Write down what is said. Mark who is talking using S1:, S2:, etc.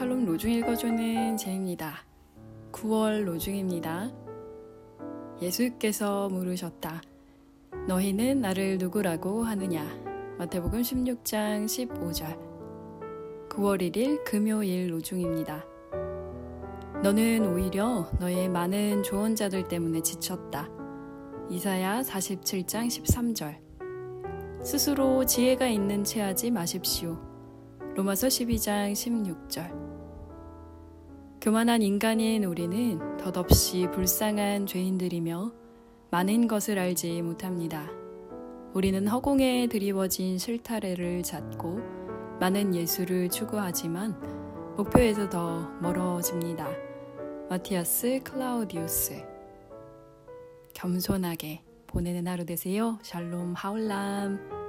S1: 여러분, 로중 읽어주는 제입니다. 9월 로중입니다. 예수께서 물으셨다. 너희는 나를 누구라고 하느냐? 마태복음 16장 15절. 9월 1일 금요일 로중입니다. 너는 오히려 너의 많은 조언자들 때문에 지쳤다. 이사야 47장 13절. 스스로 지혜가 있는 채 하지 마십시오. 로마서 12장 16절. 교만한 인간인 우리는 덧없이 불쌍한 죄인들이며 많은 것을 알지 못합니다. 우리는 허공에 드리워진 실타래를 찾고 많은 예수를 추구하지만 목표에서 더 멀어집니다. 마티아스 클라우디우스 겸손하게 보내는 하루 되세요. 샬롬 하울람